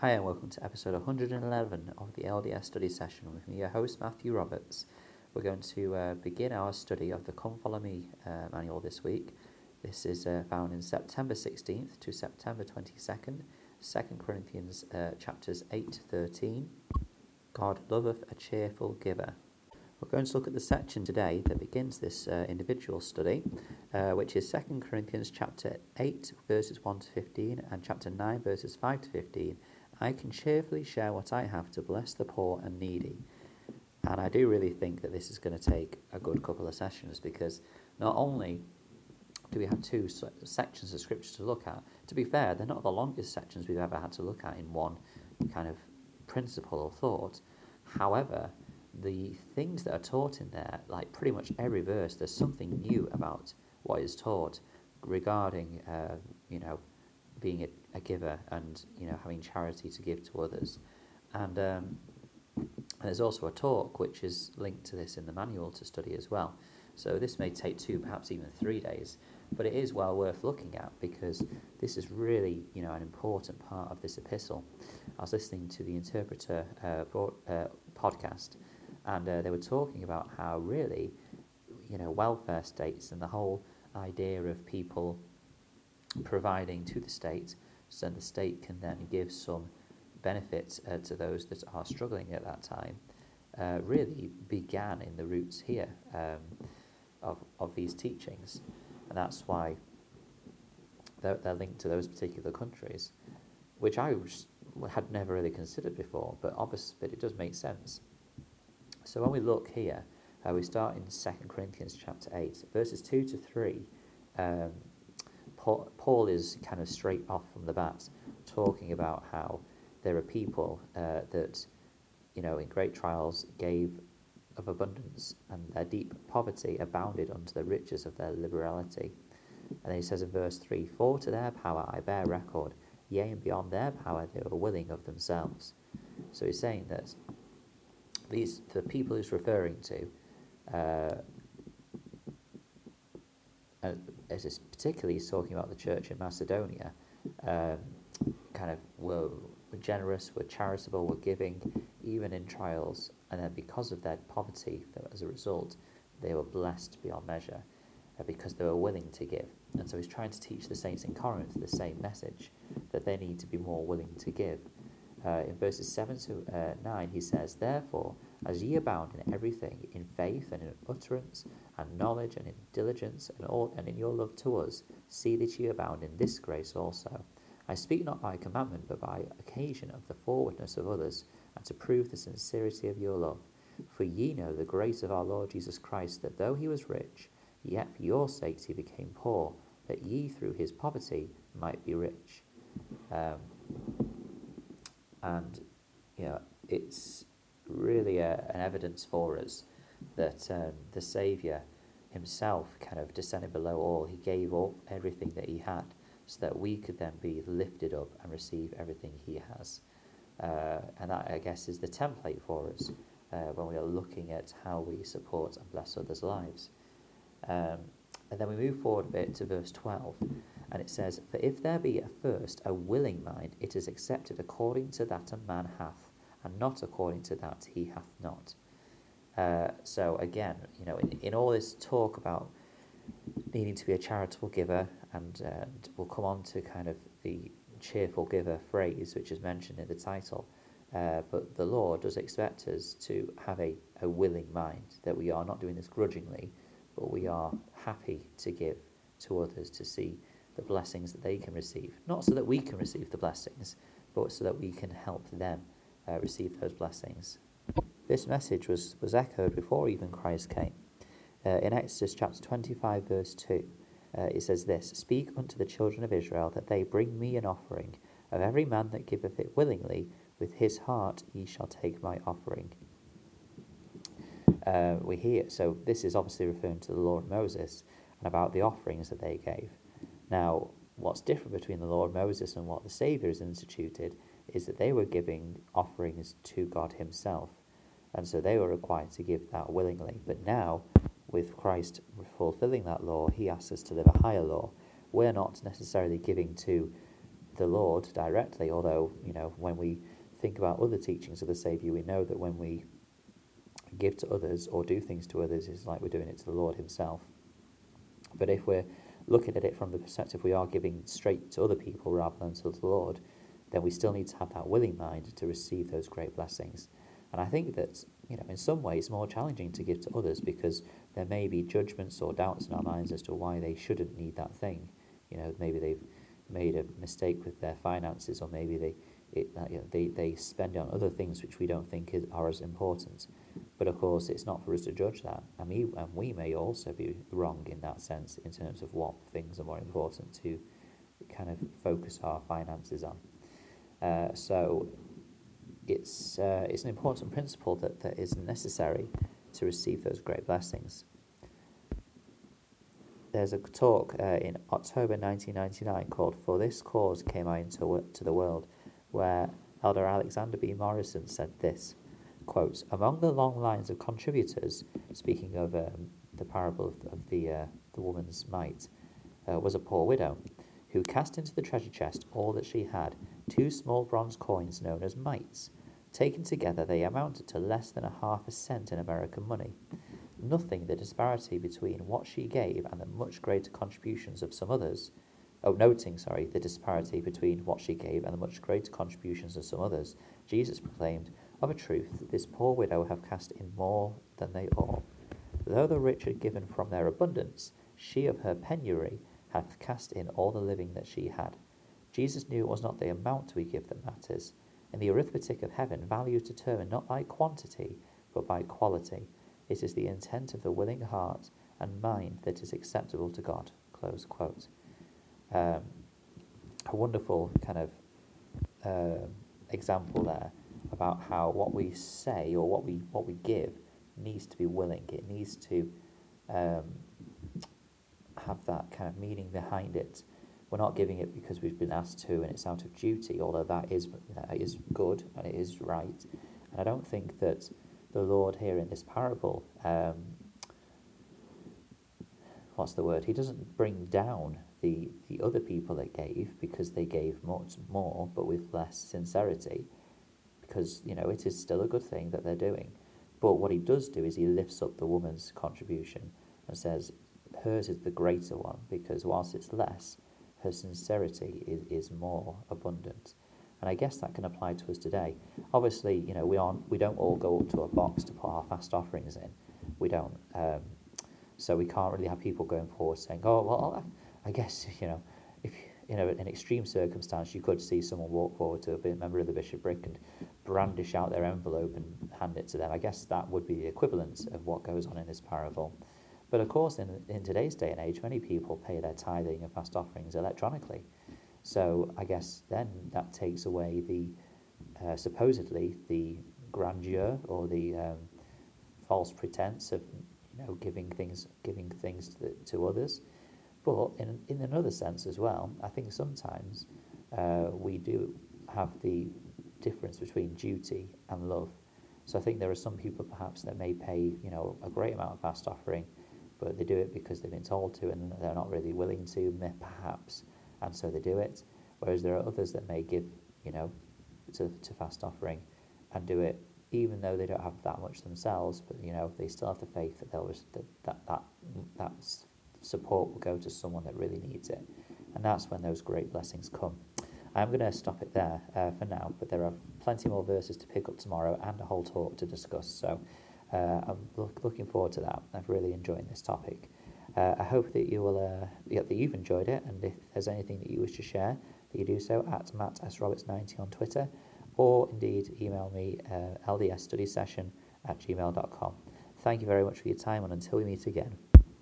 Hi, and welcome to episode 111 of the LDS study session with me, your host Matthew Roberts. We're going to uh, begin our study of the Come Follow Me uh, manual this week. This is uh, found in September 16th to September 22nd, 2 Corinthians uh, chapters 8 to 13. God loveth a cheerful giver. We're going to look at the section today that begins this uh, individual study, uh, which is 2 Corinthians chapter 8, verses 1 to 15, and chapter 9, verses 5 to 15. I can cheerfully share what I have to bless the poor and needy. And I do really think that this is going to take a good couple of sessions because not only do we have two sections of scripture to look at, to be fair, they're not the longest sections we've ever had to look at in one kind of principle or thought. However, the things that are taught in there, like pretty much every verse, there's something new about what is taught regarding, uh, you know, being a, a, giver and you know having charity to give to others, and, um, there's also a talk which is linked to this in the manual to study as well. So this may take two, perhaps even three days, but it is well worth looking at because this is really you know an important part of this epistle. I was listening to the interpreter uh, uh, podcast and uh, they were talking about how really, you know, welfare states and the whole idea of people providing to the state, so the state can then give some benefits uh, to those that are struggling at that time, uh, really began in the roots here um, of of these teachings, and that's why they're, they're linked to those particular countries, which I had never really considered before, but obviously, but it does make sense. So when we look here, uh, we start in 2 Corinthians chapter 8, verses 2 to 3. Um, Paul, is kind of straight off from the bat talking about how there are people uh, that, you know, in great trials gave of abundance, and their deep poverty abounded unto the riches of their liberality. And he says in verse 3 For to their power I bear record, yea, and beyond their power they were willing of themselves. So he's saying that these the people he's referring to, uh, uh, as particularly he's talking about the church in Macedonia, um, kind of were, were generous, were charitable, were giving, even in trials, and then because of their poverty, as a result, they were blessed beyond measure uh, because they were willing to give. And so he's trying to teach the saints in Corinth the same message that they need to be more willing to give uh, in verses 7 to uh, 9, he says, Therefore, as ye abound in everything, in faith and in utterance, and knowledge and in diligence, and, all, and in your love to us, see that ye abound in this grace also. I speak not by commandment, but by occasion of the forwardness of others, and to prove the sincerity of your love. For ye know the grace of our Lord Jesus Christ, that though he was rich, yet for your sakes he became poor, that ye through his poverty might be rich. Um, and you know, it's really a, an evidence for us that um, the Saviour himself kind of descended below all. He gave up everything that he had so that we could then be lifted up and receive everything he has. Uh, and that, I guess, is the template for us uh, when we are looking at how we support and bless others' lives. Um, and then we move forward a bit to verse 12. And it says, For if there be at first a willing mind, it is accepted according to that a man hath, and not according to that he hath not. Uh, so again, you know, in, in all this talk about needing to be a charitable giver, and uh, we'll come on to kind of the cheerful giver phrase, which is mentioned in the title. Uh, but the law does expect us to have a, a willing mind, that we are not doing this grudgingly, but we are happy to give to others to see the blessings that they can receive. Not so that we can receive the blessings, but so that we can help them uh, receive those blessings. This message was, was echoed before even Christ came. Uh, in Exodus chapter 25, verse 2, uh, it says this Speak unto the children of Israel that they bring me an offering. Of every man that giveth it willingly, with his heart ye shall take my offering. Uh, we hear, so this is obviously referring to the Lord Moses and about the offerings that they gave. Now, what's different between the law of Moses and what the Saviour has instituted is that they were giving offerings to God Himself, and so they were required to give that willingly. But now, with Christ fulfilling that law, He asks us to live a higher law. We're not necessarily giving to the Lord directly, although, you know, when we think about other teachings of the Saviour, we know that when we give to others or do things to others, it's like we're doing it to the Lord Himself. But if we're looking at it from the perspective we are giving straight to other people rather than to the Lord, then we still need to have that willing mind to receive those great blessings. And I think that, you know, in some ways more challenging to give to others because there may be judgments or doubts in our minds as to why they shouldn't need that thing. You know, maybe they've made a mistake with their finances or maybe they it, you know, they, they spend on other things which we don't think is, are as important. But of course, it's not for us to judge that. And we, and we may also be wrong in that sense in terms of what things are more important to kind of focus our finances on. Uh, so it's, uh, it's an important principle that, that is necessary to receive those great blessings. There's a talk uh, in October 1999 called For This Cause Came I Into to the World, where Elder Alexander B. Morrison said this quote, Among the long lines of contributors, speaking of um, the parable of, of the, uh, the woman's mite, uh, was a poor widow who cast into the treasure chest all that she had, two small bronze coins known as mites. Taken together, they amounted to less than a half a cent in American money. Nothing the disparity between what she gave and the much greater contributions of some others. Oh, noting, sorry, the disparity between what she gave and the much greater contributions of some others, Jesus proclaimed, Of a truth, this poor widow have cast in more than they all. Though the rich had given from their abundance, she of her penury hath cast in all the living that she had. Jesus knew it was not the amount we give that matters. In the arithmetic of heaven, value is determined not by quantity, but by quality. It is the intent of the willing heart and mind that is acceptable to God. Close quote. Um, a wonderful kind of uh, example there about how what we say or what we what we give needs to be willing. It needs to um, have that kind of meaning behind it. We're not giving it because we've been asked to and it's out of duty, although that is that is good and it is right. And I don't think that the Lord here in this parable, um, what's the word? He doesn't bring down the, the other people that gave because they gave much more but with less sincerity because, you know, it is still a good thing that they're doing. But what he does do is he lifts up the woman's contribution and says hers is the greater one because whilst it's less, her sincerity is, is more abundant. And I guess that can apply to us today. Obviously, you know, we aren't we don't all go up to a box to put our fast offerings in. We don't. Um, so we can't really have people going forward saying, "Oh, well, I, guess you know, if you know, in extreme circumstance, you could see someone walk forward to a member of the bishopric and brandish out their envelope and hand it to them. I guess that would be the equivalent of what goes on in this parable. But of course, in, in today's day and age, many people pay their tithing and fast offerings electronically. So I guess then that takes away the uh, supposedly the grandeur or the um, false pretense of you know giving things giving things to, the, to others. But in in another sense as well, I think sometimes uh, we do have the difference between duty and love. So I think there are some people perhaps that may pay you know a great amount of fast offering but they do it because they've been told to and they're not really willing to, perhaps, and so they do it. Whereas there are others that may give, you know, to, to fast offering and do it even though they don't have that much themselves, but you know they still have the faith that they'll that that that, that support will go to someone that really needs it, and that's when those great blessings come. I'm going to stop it there uh, for now, but there are plenty more verses to pick up tomorrow and a whole talk to discuss. So uh, I'm look, looking forward to that. I've really enjoyed this topic. Uh, I hope that you will uh, that you've enjoyed it, and if there's anything that you wish to share, that you do so at Matt S Roberts 90 on Twitter, or indeed email me uh, ldsstudysession at gmail.com. Thank you very much for your time, and until we meet again.